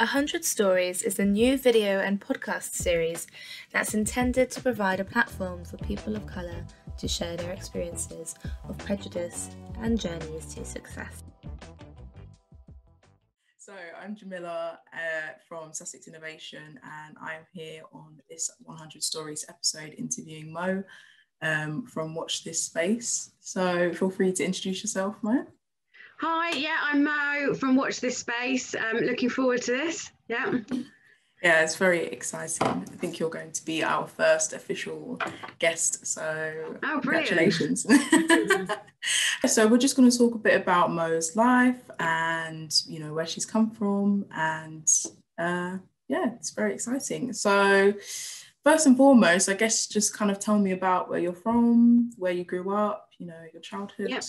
A Hundred Stories is a new video and podcast series that's intended to provide a platform for people of colour to share their experiences of prejudice and journeys to success. So, I'm Jamila uh, from Sussex Innovation, and I'm here on this 100 Stories episode interviewing Mo um, from Watch This Space. So, feel free to introduce yourself, Mo. Hi, yeah, I'm Mo from Watch This Space. Um, looking forward to this. Yeah. Yeah, it's very exciting. I think you're going to be our first official guest. So, oh, congratulations. so, we're just going to talk a bit about Mo's life and, you know, where she's come from. And uh, yeah, it's very exciting. So, first and foremost, I guess just kind of tell me about where you're from, where you grew up, you know, your childhood, yep.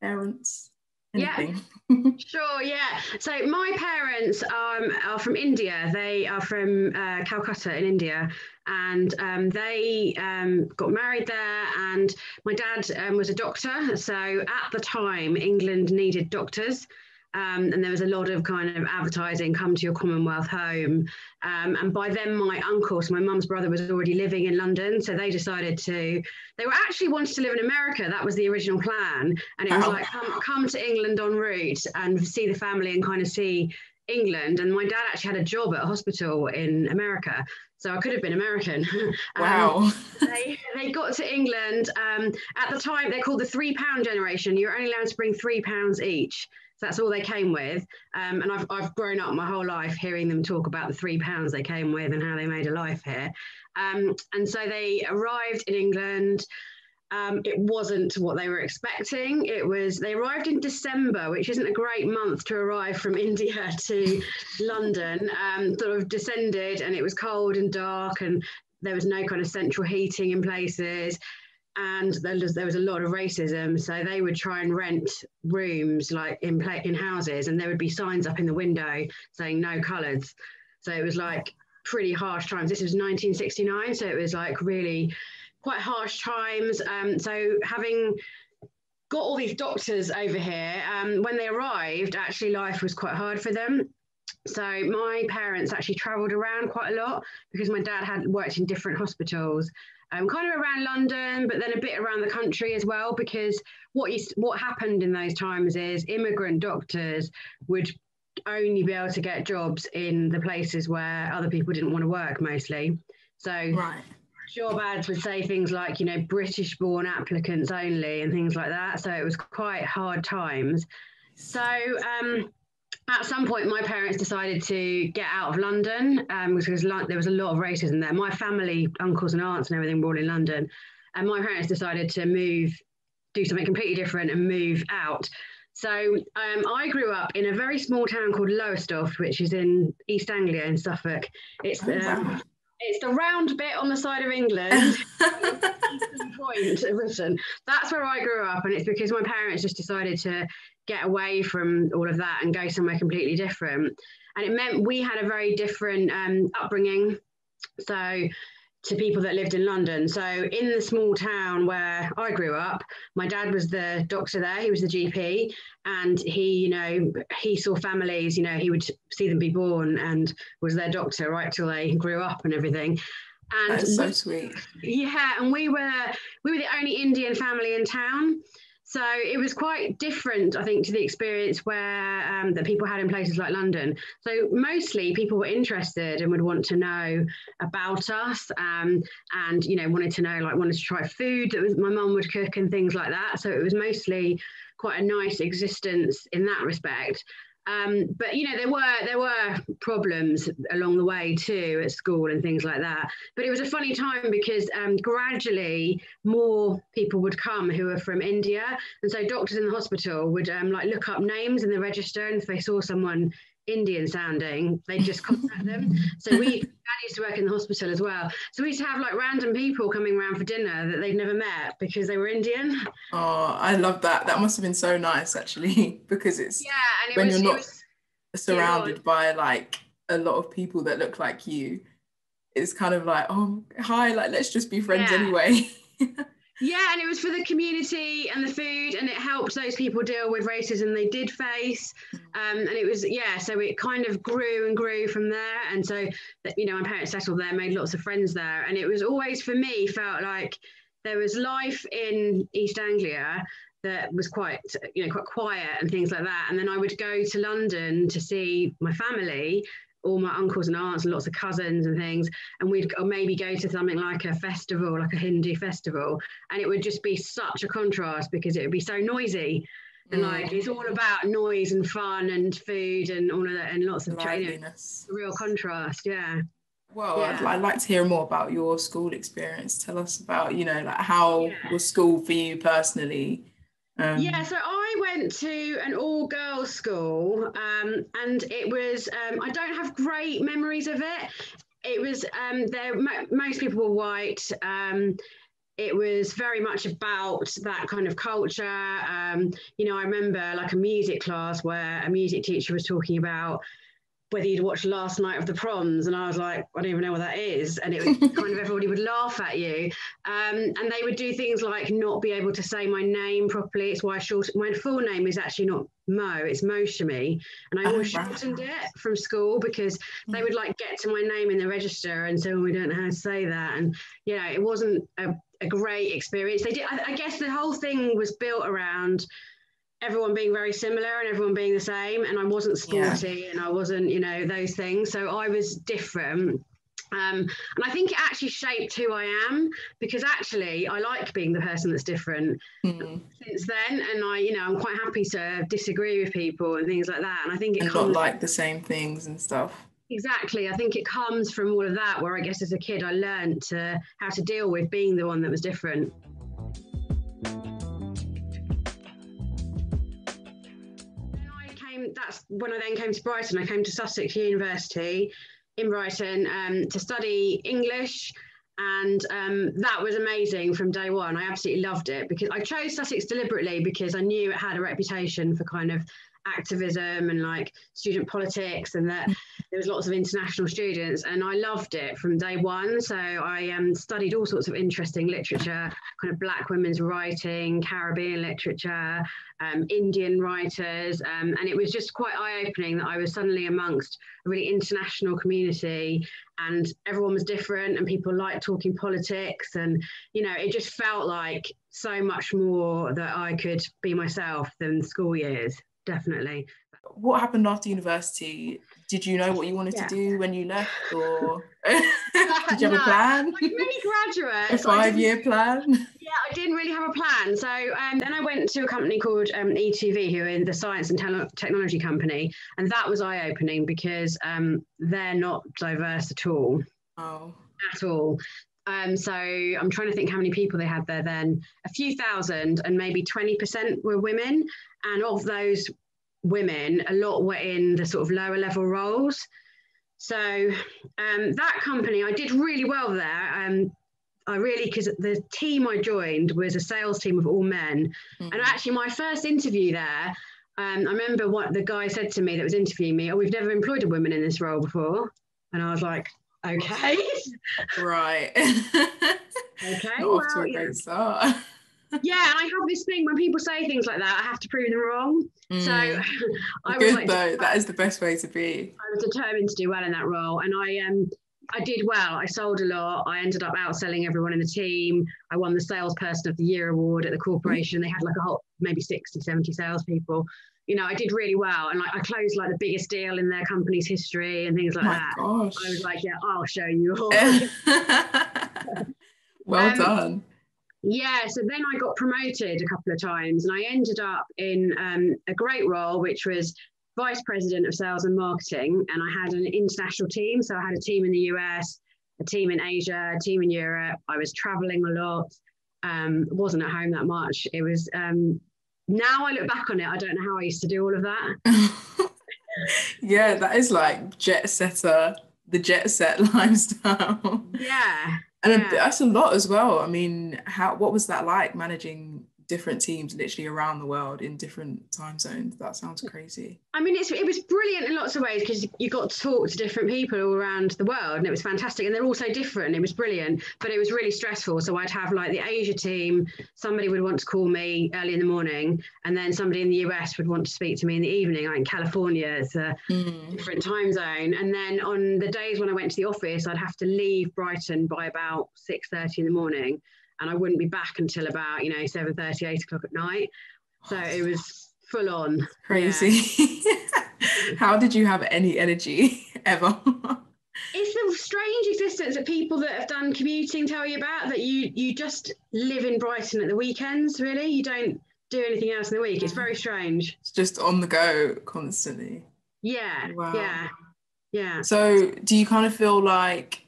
parents. Anything. Yeah, sure. Yeah. So my parents um, are from India. They are from uh, Calcutta in India, and um, they um, got married there. And my dad um, was a doctor. So at the time, England needed doctors. Um, and there was a lot of kind of advertising come to your commonwealth home um, and by then my uncle so my mum's brother was already living in london so they decided to they were actually wanted to live in america that was the original plan and it was like come, come to england en route and see the family and kind of see england and my dad actually had a job at a hospital in america so I could have been American. Wow. um, they, they got to England. Um, at the time, they're called the three pound generation. You're only allowed to bring three pounds each that's all they came with. Um, and I've, I've grown up my whole life hearing them talk about the three pounds they came with and how they made a life here. Um, and so they arrived in England. Um, it wasn't what they were expecting. It was, they arrived in December, which isn't a great month to arrive from India to London. Um, sort of descended and it was cold and dark and there was no kind of central heating in places and there was, a lot of racism. So they would try and rent rooms like in in houses, and there would be signs up in the window saying no colours. So it was like pretty harsh times. This was 1969, so it was like really quite harsh times. Um, so having got all these doctors over here, um, when they arrived, actually life was quite hard for them. So my parents actually travelled around quite a lot because my dad had worked in different hospitals um, kind of around London, but then a bit around the country as well. Because what you, what happened in those times is immigrant doctors would only be able to get jobs in the places where other people didn't want to work mostly. So right. job ads would say things like, you know, British born applicants only and things like that. So it was quite hard times. So um, at some point, my parents decided to get out of London um, because there was a lot of racism there. My family, uncles and aunts and everything were all in London. And my parents decided to move, do something completely different and move out. So um, I grew up in a very small town called Lowestoft, which is in East Anglia in Suffolk. It's the, um, it's the round bit on the side of England, point. That's where I grew up, and it's because my parents just decided to get away from all of that and go somewhere completely different. And it meant we had a very different um, upbringing. So, to people that lived in London. So, in the small town where I grew up, my dad was the doctor there, he was the GP, and he, you know, he saw families, you know, he would see them be born and was their doctor right till they grew up and everything. And That's so sweet. Yeah, and we were we were the only Indian family in town. So it was quite different, I think, to the experience where um, that people had in places like London. So mostly people were interested and would want to know about us, um, and you know wanted to know like wanted to try food that was my mum would cook and things like that. So it was mostly quite a nice existence in that respect. Um, but you know there were there were problems along the way too at school and things like that. But it was a funny time because um, gradually more people would come who were from India, and so doctors in the hospital would um, like look up names in the register, and if they saw someone Indian sounding, they'd just contact them. So we, Dad used to work in the hospital as well. So we used to have like random people coming around for dinner that they'd never met because they were Indian. Oh, I love that. That must have been so nice actually, because it's yeah, and it when was, you're not was, surrounded yeah, by like a lot of people that look like you. It's kind of like, oh, hi, like let's just be friends yeah. anyway. yeah, and it was for the community and the food, and it helped those people deal with racism they did face. Um, and it was, yeah, so it kind of grew and grew from there. And so, you know, my parents settled there, made lots of friends there. And it was always, for me, felt like there was life in East Anglia that was quite, you know, quite quiet and things like that. And then I would go to London to see my family all my uncles and aunts and lots of cousins and things and we'd maybe go to something like a festival like a hindu festival and it would just be such a contrast because it would be so noisy and mm. like it's all about noise and fun and food and all of that and lots of training real contrast yeah well yeah. I'd, I'd, like to hear more about your school experience tell us about you know like how yeah. was school for you personally um, yeah, so I went to an all girls school um, and it was, um, I don't have great memories of it. It was, um, there, most people were white. Um, it was very much about that kind of culture. Um, you know, I remember like a music class where a music teacher was talking about whether you'd watched last night of the proms and i was like i don't even know what that is and it was kind of everybody would laugh at you. Um, and they would do things like not be able to say my name properly. It's why I short my full name is actually not mo it's moshami and i always oh, shortened it from school because they would like get to my name in the register and say oh, we don't know how to say that. And you know it wasn't a, a great experience. They did I, I guess the whole thing was built around everyone being very similar and everyone being the same and i wasn't sporty yeah. and i wasn't you know those things so i was different um, and I think it actually shaped who I am because actually I like being the person that's different mm. since then. And I, you know, I'm quite happy to disagree with people and things like that. And I think it and comes, not like the same things and stuff. Exactly. I think it comes from all of that where I guess as a kid I learned to how to deal with being the one that was different. That's when I then came to Brighton. I came to Sussex University in Brighton um, to study English. And um, that was amazing from day one. I absolutely loved it because I chose Sussex deliberately because I knew it had a reputation for kind of activism and like student politics and that there was lots of international students and I loved it from day one. So I um, studied all sorts of interesting literature kind of black women's writing Caribbean literature um, Indian writers um, and it was just quite eye-opening that I was suddenly amongst a really international community and everyone was different and people liked talking politics. And you know it just felt like so much more that I could be myself than school years definitely. What happened after university? Did you know what you wanted yeah. to do when you left, or did you have no, a plan? Like many graduates, a five-year plan. Yeah, I didn't really have a plan. So um, then I went to a company called um, E2V, who are in the science and te- technology company, and that was eye-opening because um, they're not diverse at all. Oh. At all. Um, so I'm trying to think how many people they had there then. A few thousand, and maybe 20% were women. And of those women, a lot were in the sort of lower level roles. So um, that company, I did really well there. Um, I really, because the team I joined was a sales team of all men. Mm-hmm. And actually, my first interview there, um, I remember what the guy said to me that was interviewing me, Oh, we've never employed a woman in this role before. And I was like, Okay. right. okay. Not well, off to a great yeah. start. yeah, and I have this thing when people say things like that, I have to prove them wrong. Mm. So I was like, though. That is the best way to be. I was determined to do well in that role, and I um I did well. I sold a lot. I ended up outselling everyone in the team. I won the salesperson of the year award at the corporation. They had like a whole maybe 60, 70 salespeople you know, I did really well. And like I closed like the biggest deal in their company's history and things like My that. Gosh. I was like, yeah, I'll show you. well um, done. Yeah, so then I got promoted a couple of times and I ended up in um, a great role, which was vice president of sales and marketing. And I had an international team. So I had a team in the US, a team in Asia, a team in Europe. I was traveling a lot. Um, wasn't at home that much. It was um, now I look back on it, I don't know how I used to do all of that. yeah, that is like jet setter, the jet set lifestyle. Yeah. And yeah. that's a lot as well. I mean, how what was that like managing different teams literally around the world in different time zones. That sounds crazy. I mean, it's, it was brilliant in lots of ways because you got to talk to different people all around the world and it was fantastic. And they're all so different. It was brilliant, but it was really stressful. So I'd have like the Asia team, somebody would want to call me early in the morning, and then somebody in the US would want to speak to me in the evening. Like in California, it's a mm. different time zone. And then on the days when I went to the office, I'd have to leave Brighton by about 6.30 in the morning and I wouldn't be back until about, you know, 7 30, 8 o'clock at night. So it was full on. Crazy. Yeah. How did you have any energy ever? it's the strange existence that people that have done commuting tell you about that you you just live in Brighton at the weekends, really. You don't do anything else in the week. It's very strange. It's just on the go constantly. Yeah. Wow. Yeah. Yeah. So do you kind of feel like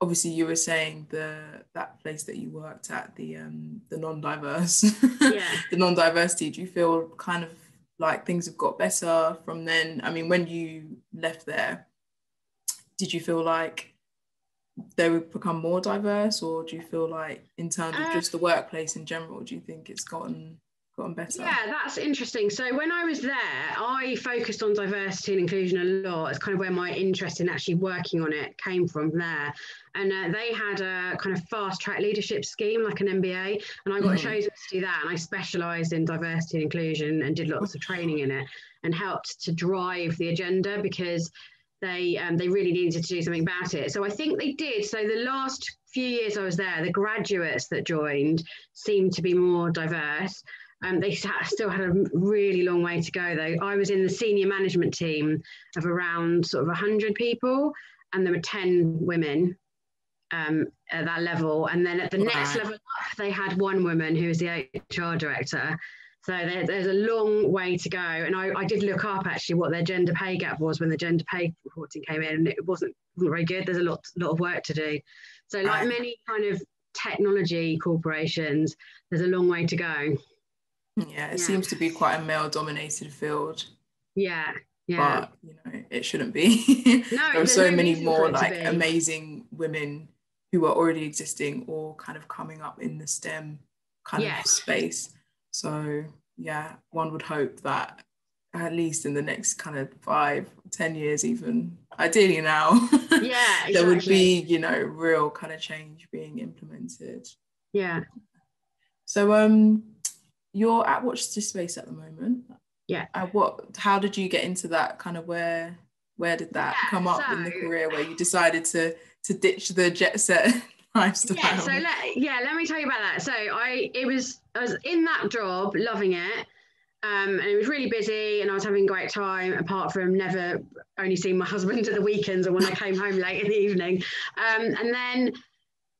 obviously you were saying the that place that you worked at the um the non-diverse yeah. the non-diversity do you feel kind of like things have got better from then i mean when you left there did you feel like they would become more diverse or do you feel like in terms of uh, just the workplace in general do you think it's gotten gotten better? Yeah, that's interesting. So when I was there, I focused on diversity and inclusion a lot. It's kind of where my interest in actually working on it came from there. And uh, they had a kind of fast track leadership scheme, like an MBA, and I got mm. chosen to do that. And I specialised in diversity and inclusion and did lots of training in it and helped to drive the agenda because they um, they really needed to do something about it. So I think they did. So the last few years I was there, the graduates that joined seemed to be more diverse. Um, they still had a really long way to go, though. I was in the senior management team of around sort of 100 people, and there were 10 women um, at that level. And then at the wow. next level up, they had one woman who was the HR director. So there, there's a long way to go. And I, I, did look up actually what their gender pay gap was when the gender pay reporting came in, and it wasn't, wasn't very good. There's a lot, lot of work to do. So, like many kind of technology corporations, there's a long way to go. Yeah, it yeah. seems to be quite a male dominated field. Yeah. Yeah. But you know, it shouldn't be. No, there are so no many more like amazing women who are already existing or kind of coming up in the STEM kind of space. So yeah, one would hope that at least in the next kind of five, ten years, even ideally now, yeah, exactly. there would be, you know, real kind of change being implemented. Yeah. So um you're at Watch This Space at the moment. Yeah. Uh, what? How did you get into that? Kind of where? Where did that yeah, come up so, in the career where you decided to to ditch the jet set lifestyle? Yeah. So let, yeah, let me tell you about that. So I it was I was in that job, loving it. Um, and it was really busy and I was having a great time apart from never only seeing my husband at the weekends or when I came home late in the evening. Um, and then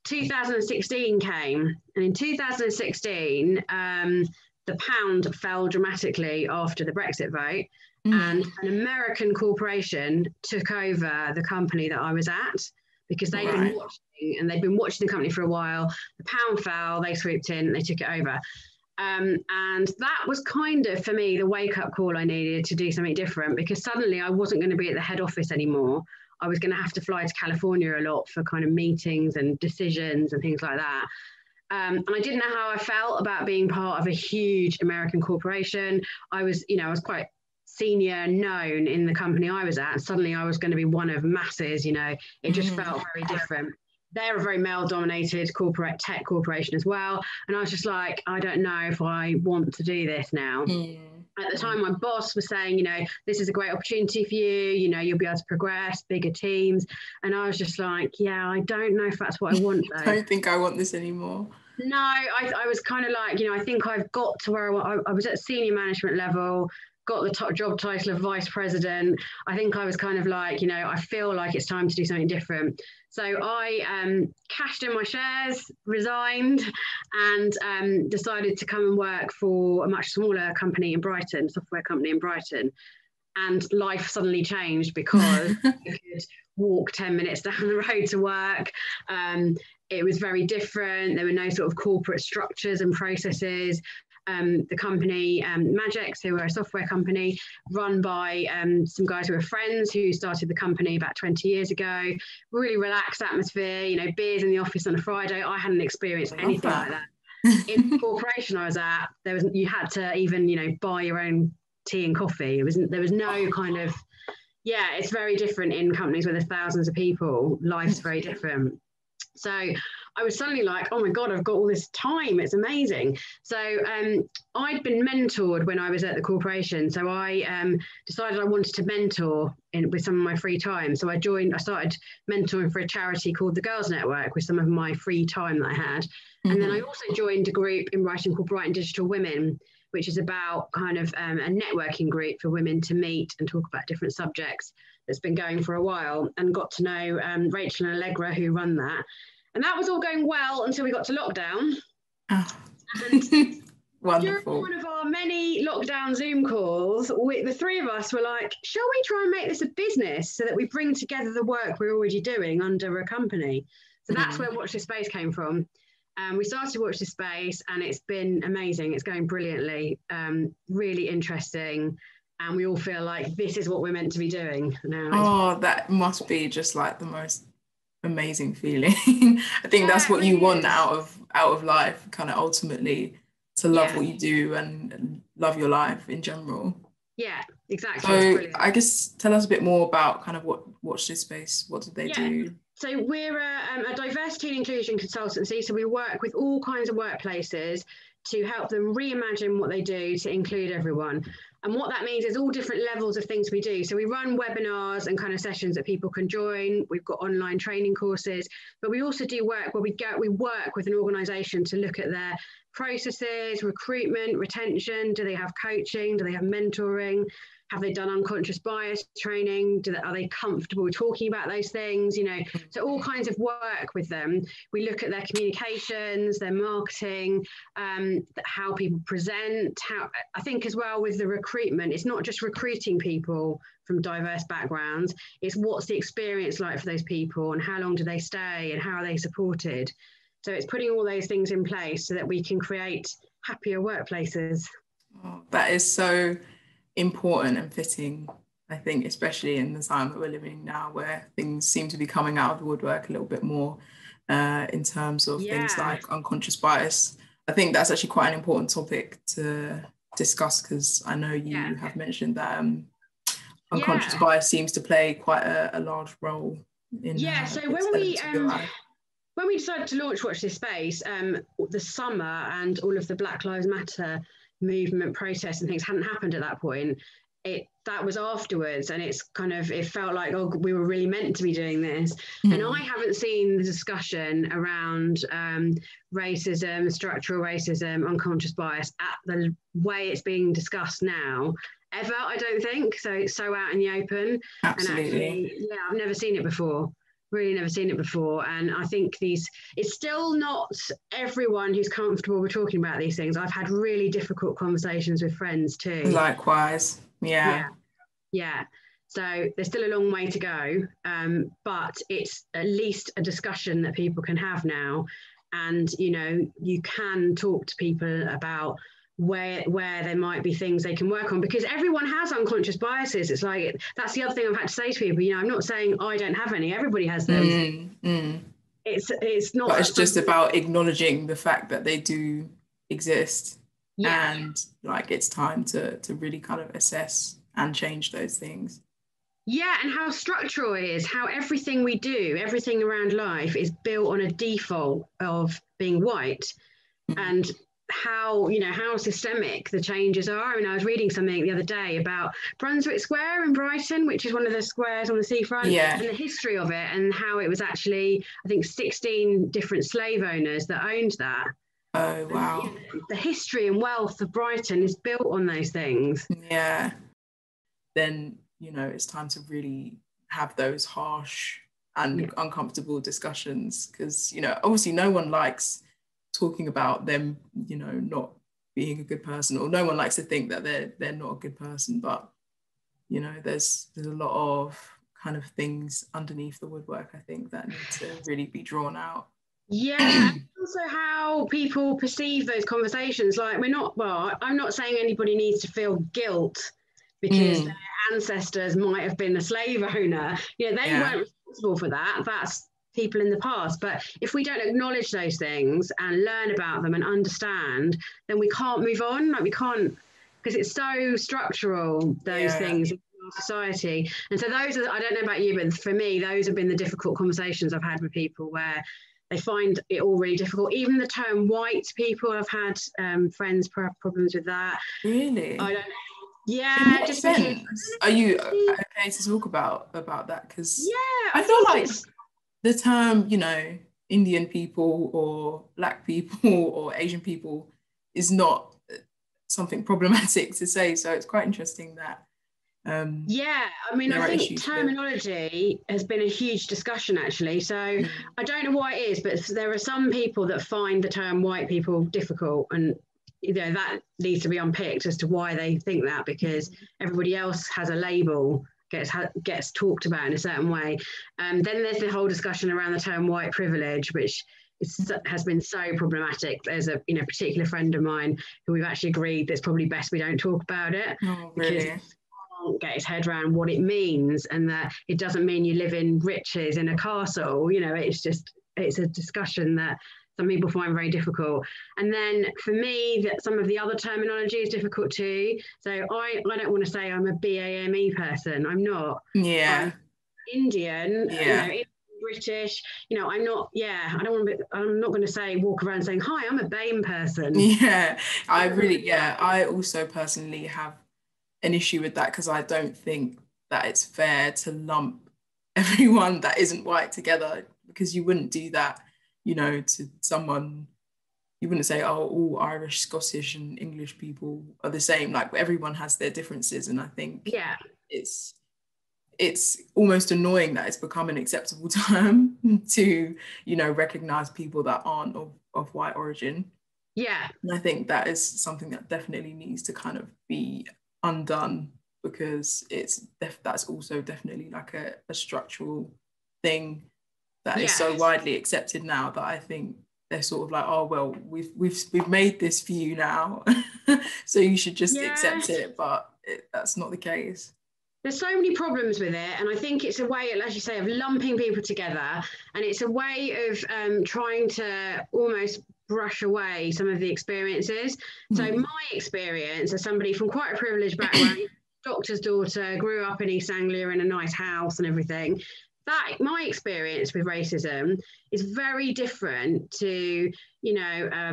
2016 came, and in 2016, um, the pound fell dramatically after the Brexit vote, mm. and an American corporation took over the company that I was at because they'd right. been watching and they'd been watching the company for a while. The pound fell, they swooped in, they took it over. Um, and that was kind of for me the wake up call I needed to do something different because suddenly I wasn't going to be at the head office anymore. I was going to have to fly to California a lot for kind of meetings and decisions and things like that. Um, and I didn't know how I felt about being part of a huge American corporation. I was, you know, I was quite senior known in the company I was at. And suddenly I was going to be one of masses, you know, it just mm-hmm. felt very different. They're a very male dominated corporate tech corporation as well. And I was just like, I don't know if I want to do this now. Mm at the time my boss was saying you know this is a great opportunity for you you know you'll be able to progress bigger teams. And i was just like yeah i don't know if that's what i want i don't think i want this anymore. No i, I was kind of like you know i think i've got to where I, I was at senior management level got the top job title of vice president. I think i was kind of like you know i feel like it's time to do something different so I um, cashed in my shares, resigned, and um, decided to come and work for a much smaller company in Brighton, software company in Brighton. And life suddenly changed because I could walk 10 minutes down the road to work. Um, it was very different. There were no sort of corporate structures and processes um, the company um, Magix, who are a software company run by um, some guys who are friends who started the company about 20 years ago. Really relaxed atmosphere, you know, beers in the office on a Friday. I hadn't experienced anything that. like that. in the corporation I was at, there was you had to even you know buy your own tea and coffee. It wasn't there was no kind of yeah, it's very different in companies where there's thousands of people. Life's very different. So I was suddenly like, oh my God, I've got all this time. It's amazing. So um, I'd been mentored when I was at the corporation. So I um, decided I wanted to mentor in, with some of my free time. So I joined, I started mentoring for a charity called the Girls Network with some of my free time that I had. Mm-hmm. And then I mm-hmm. also joined a group in Brighton called Brighton Digital Women, which is about kind of um, a networking group for women to meet and talk about different subjects that's been going for a while and got to know um, Rachel and Allegra who run that. And that was all going well until we got to lockdown. Oh. Wonderful. During one of our many lockdown Zoom calls, we, the three of us were like, shall we try and make this a business so that we bring together the work we're already doing under a company? So that's mm. where Watch This Space came from. Um, we started Watch This Space and it's been amazing. It's going brilliantly, um, really interesting. And we all feel like this is what we're meant to be doing now. Oh, that must be just like the most amazing feeling. I think yeah, that's what you want out of out of life, kind of ultimately to love yeah. what you do and love your life in general. Yeah, exactly. So I guess tell us a bit more about kind of what Watch This Space. What do they yeah. do? So we're a, um, a diversity and inclusion consultancy. So we work with all kinds of workplaces to help them reimagine what they do to include everyone. And what that means is all different levels of things we do. So we run webinars and kind of sessions that people can join. We've got online training courses, but we also do work where we go, we work with an organization to look at their processes, recruitment, retention. Do they have coaching? Do they have mentoring? have they done unconscious bias training do they, are they comfortable talking about those things you know so all kinds of work with them we look at their communications their marketing um, how people present how i think as well with the recruitment it's not just recruiting people from diverse backgrounds it's what's the experience like for those people and how long do they stay and how are they supported so it's putting all those things in place so that we can create happier workplaces oh, that is so important and fitting, I think, especially in the time that we're living now, where things seem to be coming out of the woodwork a little bit more uh, in terms of yeah. things like unconscious bias. I think that's actually quite an important topic to discuss because I know you yeah. have mentioned that um, unconscious yeah. bias seems to play quite a, a large role in. Yeah, uh, so when we um, when we decided to launch Watch This Space, um, the summer and all of the Black Lives Matter movement protests and things hadn't happened at that point. It that was afterwards and it's kind of it felt like oh we were really meant to be doing this. Mm. and i haven't seen the discussion around um, racism structural racism unconscious bias at the way it's being discussed now ever i don't think. So it's so out in the open. Absolutely. actually yeah i've never seen it before really never seen it before and i think these it's still not everyone who's comfortable with talking about these things. I've had really difficult conversations with friends too. Likewise yeah. Yeah, yeah. so there's still a long way to go um, but it's at least a discussion that people can have now. And you know you can talk to people about where where there might be things they can work on because everyone has unconscious biases it's like that's the other thing i've had to say to people you know i'm not saying i don't have any everybody has them mm, mm. it's it's not but it's just about acknowledging the fact that they do exist yeah. and like it's time to to really kind of assess and change those things yeah and how structural it is how everything we do everything around life is built on a default of being white mm. and how you know how systemic the changes are. I mean, I was reading something the other day about Brunswick Square in Brighton, which is one of the squares on the seafront, yeah. and the history of it, and how it was actually, I think, 16 different slave owners that owned that. Oh wow! And, you know, the history and wealth of Brighton is built on those things. Yeah. Then you know it's time to really have those harsh and yeah. uncomfortable discussions because you know obviously no one likes talking about them, you know, not being a good person, or no one likes to think that they're they're not a good person, but you know, there's there's a lot of kind of things underneath the woodwork, I think, that need to really be drawn out. Yeah, also how people perceive those conversations. Like, we're not, well, I'm not saying anybody needs to feel guilt because mm. their ancestors might have been a slave owner. Yeah, they yeah. weren't responsible for that. That's people in the past. But if we don't acknowledge those things and learn about them and understand, then we can't move on. Like we can't because it's so structural those yeah. things in our society. And so those are I don't know about you, but for me, those have been the difficult conversations I've had with people where they find it all really difficult. Even the term white people, I've had um, friends have problems with that. Really? I don't. Yeah, just sense? Are you okay to talk about about that? Because yeah, I, I feel like the term, you know, Indian people or black people or Asian people is not something problematic to say. So it's quite interesting that um, yeah, I mean, I think terminology has been a huge discussion actually. So mm. I don't know why it is, but there are some people that find the term white people difficult, and you know that needs to be unpicked as to why they think that because everybody else has a label gets gets talked about in a certain way. Um, then there's the whole discussion around the term white privilege, which is, has been so problematic. There's a you know particular friend of mine who we've actually agreed that it's probably best we don't talk about it oh, really? because can't get his head around what it means and that it doesn't mean you live in riches in a castle. You know, it's just it's a discussion that some people find very difficult. And then for me, that some of the other terminology is difficult too. So I, I don't want to say I'm a BAME person. I'm not. Yeah. I'm Indian. Yeah. You know, British, you know, I'm not, yeah, I don't want to be, I'm not going to say walk around saying, hi, I'm a BAME person. Yeah, I really, yeah, I also personally have an issue with that because I don't think that it's fair to lump everyone that isn't white together because you wouldn't do that, you know, to someone. You wouldn't say, oh, all Irish, Scottish, and English people are the same. Like everyone has their differences, and I think yeah, it's it's almost annoying that it's become an acceptable term to you know recognize people that aren't of, of white origin yeah and i think that is something that definitely needs to kind of be undone because it's def- that's also definitely like a, a structural thing that yes. is so widely accepted now that I think they're sort of like, oh well, we've we've we've made this for you now, so you should just accept it. But it, that's not the case. There's so many problems with it, and I think it's a way, as you say, of lumping people together, and it's a way of um, trying to almost brush away some of the experiences. Mm. So my experience as somebody from quite a privileged background, doctor's daughter, grew up in East Anglia in a nice house and everything. That my experience with racism is very different to, you know, a,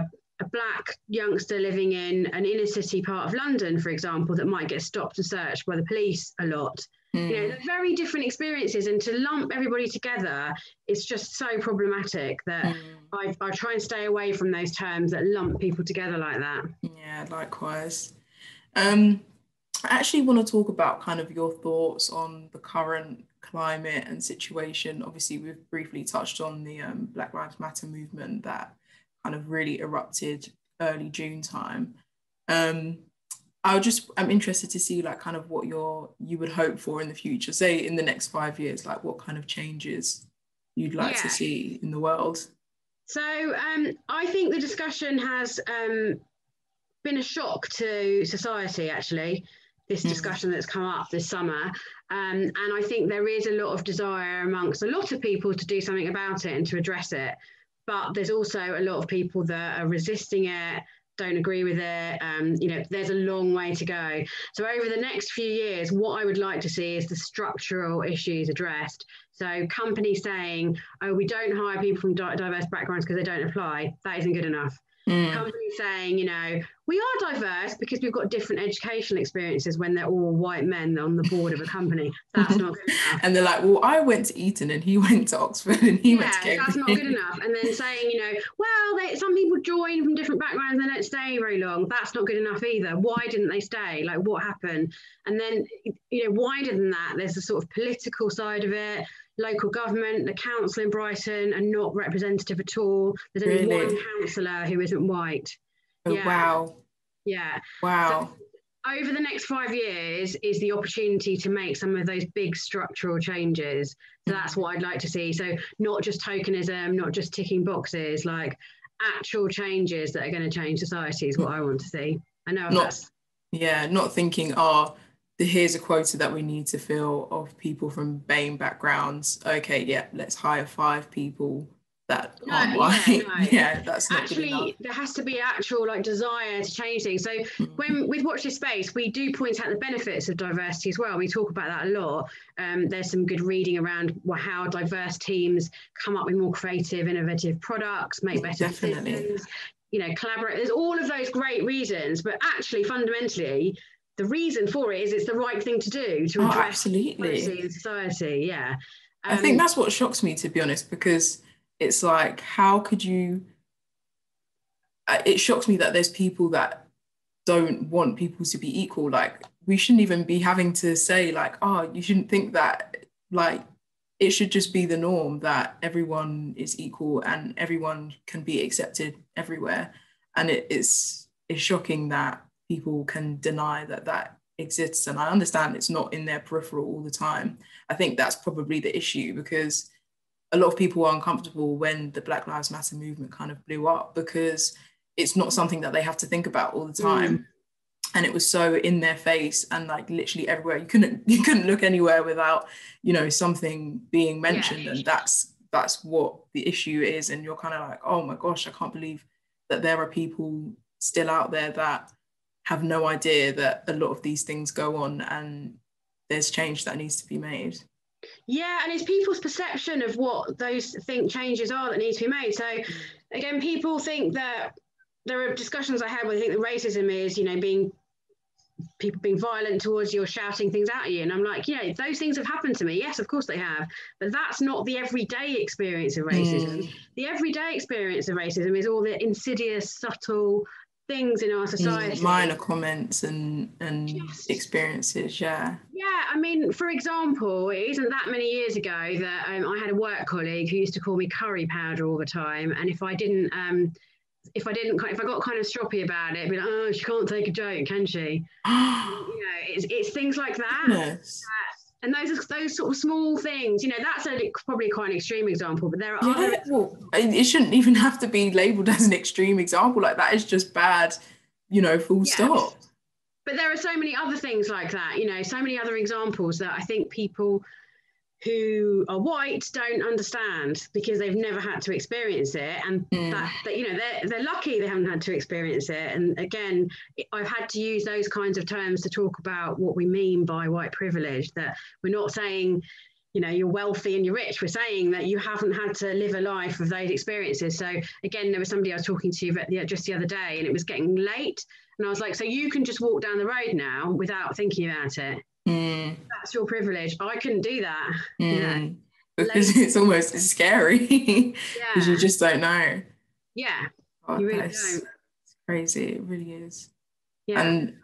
a black youngster living in an inner city part of London, for example, that might get stopped and searched by the police a lot. Mm. You know, they're very different experiences, and to lump everybody together is just so problematic that mm. I, I try and stay away from those terms that lump people together like that. Yeah, likewise. Um, I actually want to talk about kind of your thoughts on the current climate and situation. Obviously, we've briefly touched on the um, Black Lives Matter movement that kind of really erupted early June time. Um, I just I'm interested to see like kind of what your you would hope for in the future. Say in the next five years, like what kind of changes you'd like yeah. to see in the world. So um, I think the discussion has um, been a shock to society. Actually, this mm. discussion that's come up this summer, um, and I think there is a lot of desire amongst a lot of people to do something about it and to address it. But there's also a lot of people that are resisting it don't agree with it. Um, you know, there's a long way to go. So over the next few years, what I would like to see is the structural issues addressed. So companies saying, "Oh, we don't hire people from diverse backgrounds because they don't apply," that isn't good enough. Mm. Companies saying, you know, we are diverse because we've got different educational experiences when they're all white men on the board of a company. That's not good enough. And they're like, well, I went to Eton and he went to Oxford and he yeah, went to Cambridge. That's not good enough. And then saying, you know, well, they, some people join from different backgrounds and they don't stay very long. That's not good enough either. Why didn't they stay? Like, what happened? And then, you know, wider than that, there's a sort of political side of it local government, the council in Brighton are not representative at all. There's only really? one councillor who isn't white. Oh, yeah. Wow. Yeah. Wow. So over the next five years is the opportunity to make some of those big structural changes. So that's what I'd like to see. So not just tokenism, not just ticking boxes, like actual changes that are going to change society is what I want to see. I know not, yeah, not thinking, oh, the, here's a quota that we need to fill of people from BAME backgrounds. Okay, yeah, let's hire five people that no, aren't white. Yeah, no. yeah, that's not actually there has to be actual like desire to change things. So mm-hmm. when with Watch This Space, we do point out the benefits of diversity as well. We talk about that a lot. Um, there's some good reading around how diverse teams come up with more creative, innovative products, make better Definitely. decisions. You know, collaborate. There's all of those great reasons, but actually, fundamentally, the reason for it is it's the right thing to do to oh, address oh, absolutely. in society. Yeah. Um, I think um, that's what shocks me, to be honest, because it's like, how could you? Uh, it shocks me that there's people that don't want people to be equal. Like, we shouldn't even be having to say, like, oh, you shouldn't think that. Like, it should just be the norm that everyone is equal and everyone can be accepted everywhere. And it is it's shocking that people can deny that that exists. And I understand it's not in their peripheral all the time. I think that's probably the issue because a lot of people were uncomfortable when the Black Lives Matter movement kind of blew up because it's not something that they have to think about all the time. Mm. And it was so in their face and like literally everywhere. You couldn't you couldn't look anywhere without, you know, something being mentioned. Yeah. And that's that's what the issue is. And you're kind of like, oh my gosh, I can't believe that there are people still out there that have no idea that a lot of these things go on and there's change that needs to be made. Yeah, and it's people's perception of what those think changes are that need to be made. So again, people think that there are discussions I had where they think that racism is, you know, being people being violent towards you or shouting things at you. And I'm like, yeah, those things have happened to me. Yes, of course they have. But that's not the everyday experience of racism. Mm. The everyday experience of racism is all the insidious, subtle things in our society. Minor comments and and yes. experiences, yeah. Yeah, I mean, for example, it isn't that many years ago that um, I had a work colleague who used to call me curry powder all the time, and if I didn't, um, if I didn't, if I got kind of stroppy about it, be like, oh, she can't take a joke, can she? you know, it's it's things like that. Yes and those are those sort of small things you know that's a, probably quite an extreme example but there are yeah, other well, it shouldn't even have to be labeled as an extreme example like that is just bad you know full yes. stop but there are so many other things like that you know so many other examples that i think people who are white don't understand because they've never had to experience it. And mm. that, that, you know they're, they're lucky they haven't had to experience it. And again i've had to use those kinds of terms to talk about what we mean by white privilege that we're not saying you know you're wealthy and you're rich. We're saying that you haven't had to live a life of those experiences. So again there was somebody i was talking to just the other day and it was getting late. And i was like so you can just walk down the road now without thinking about it Mm. That's your privilege. I couldn't do that. Mm. Yeah. Because it's almost scary. Because yeah. you just don't know. Yeah. Oh, you really don't. It's crazy. It really is. Yeah. And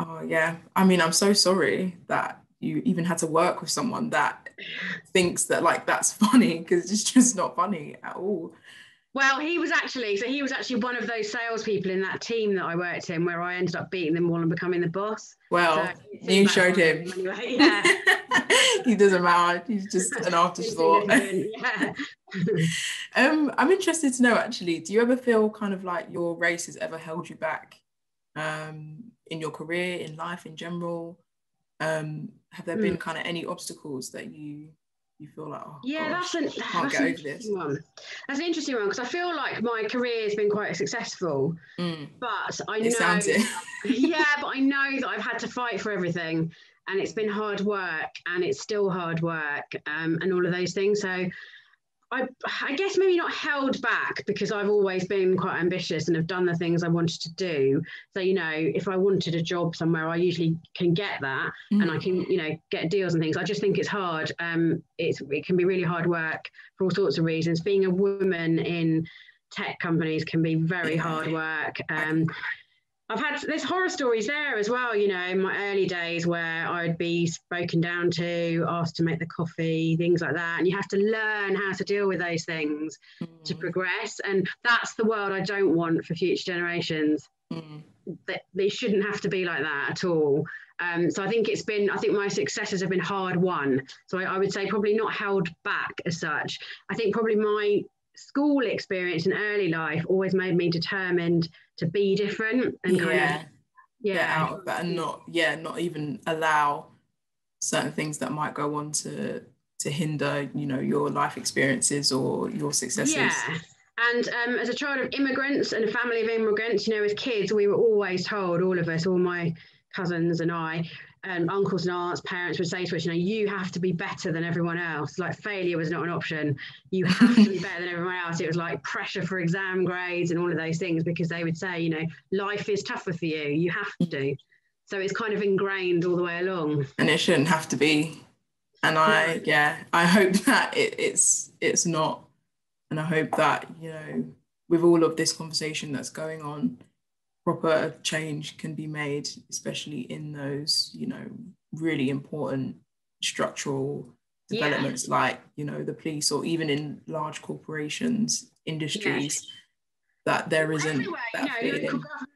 oh yeah. I mean, I'm so sorry that you even had to work with someone that thinks that like that's funny because it's just not funny at all. Well, he was actually so he was actually one of those salespeople in that team that I worked in, where I ended up beating them all and becoming the boss. Well, so you showed him. him anyway. Yeah. he doesn't matter. He's just an afterthought. yeah. um, I'm interested to know actually. Do you ever feel kind of like your race has ever held you back um, in your career, in life in general? Um, have there been mm. kind of any obstacles that you you feel like, oh, yeah, gosh, that's an, that's an interesting one. That's an interesting one because I feel like my career has been quite successful, mm. but I know, yeah, but I know that I've had to fight for everything, and it's been hard work, and it's still hard work, um, and all of those things. So I, I guess maybe not held back because I've always been quite ambitious and have done the things I wanted to do. So, you know, if I wanted a job somewhere, I usually can get that mm. and I can, you know, get deals and things. I just think it's hard. Um, it's, it can be really hard work for all sorts of reasons. Being a woman in tech companies can be very hard work. Um, I've had there's horror stories there as well, you know, in my early days where I'd be spoken down to, asked to make the coffee, things like that. And you have to learn how to deal with those things mm. to progress. And that's the world I don't want for future generations. Mm. That they shouldn't have to be like that at all. Um, so I think it's been, I think my successes have been hard won. So I, I would say probably not held back as such. I think probably my school experience in early life always made me determined to be different and kind yeah. of yeah. out of that and not yeah not even allow certain things that might go on to to hinder you know your life experiences or your successes Yeah. And um, as a child of immigrants and a family of immigrants, you know, as kids, we were always told, all of us, all my cousins and I, and uncles and aunts, parents would say to us, you know, you have to be better than everyone else. Like failure was not an option. You have to be better than everyone else. It was like pressure for exam grades and all of those things because they would say, you know, life is tougher for you. You have to. Do. So it's kind of ingrained all the way along. and it shouldn't have to be and i yeah i hope that it, it's it's not and i hope that you know with all of this conversation that's going on proper change can be made especially in those you know really important structural Yeah. developments like you know the police or even in large corporations industries that there isn't Everywhere, you that know, feeling local government, politics.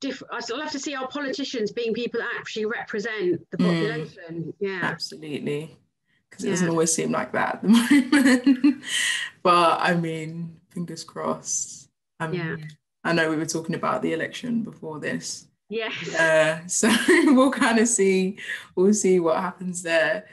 Diff- I'd love to see our politicians being people that actually represent the Mm. population. Yeah. Absolutely. Because it Yeah. doesn't always seem like that at the moment. but I mean, fingers crossed. Um, Yeah. I know we were talking about the election before this. Yes. Uh, so we'll kind of see, we'll see what happens there.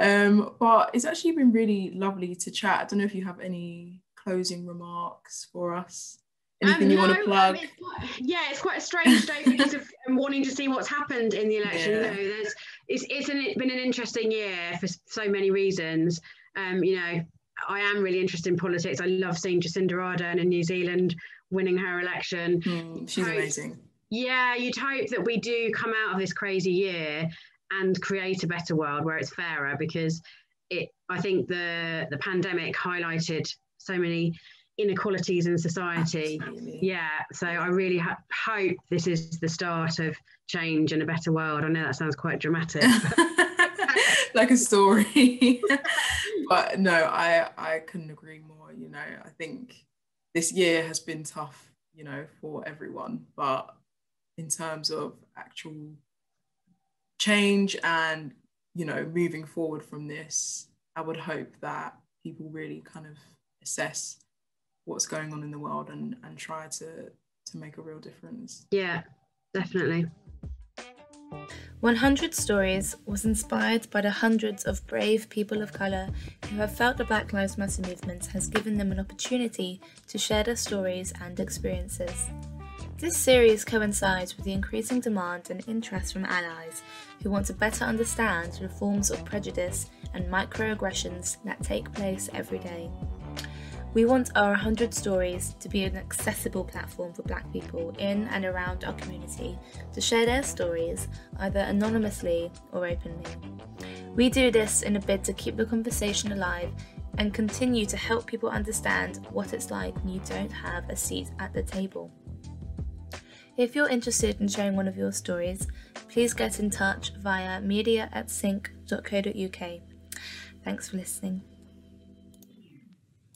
Um, but it's actually been really lovely to chat. I don't know if you have any closing remarks for us. Anything Um, you want no, to um, plug? it's quite- yeah, it's quite a strange day because of um, wanting to see what's happened in the election. Yeah. You there's it's it's an, been an interesting year for so many reasons. Um, you know, I am really interested in politics. I love seeing Jacinda Ardern in New Zealand winning her election. Hmm, she's Right. amazing. Yeah, you'd hope that we do come out of this crazy year and create a better world where it's fairer because it I think the the pandemic highlighted so many inequalities in society. Absolutely. Yeah, so I really ha- hope this is the start of change and a better world. I know that sounds quite dramatic. like a story. but no, I I couldn't agree more. You know, I think this year has been tough, you know, for everyone. But in terms of actual change and you know moving forward from this, I would hope that people really kind of assess what's going on in the world and and try to to make a real difference. yeah, definitely. 100 Stories was inspired by the hundreds of brave people of colour who have felt the Black Lives Matter movement has given them an opportunity to share their stories and experiences. This series coincides with the increasing demand and interest from allies who want to better understand the forms of prejudice and microaggressions that take place every day. We want our 100 Stories to be an accessible platform for Black people in and around our community to share their stories, either anonymously or openly. We do this in a bid to keep the conversation alive and continue to help people understand what it's like when you don't have a seat at the table. If you're interested in sharing one of your stories, please get in touch via media at sync.co.uk. Thanks for listening.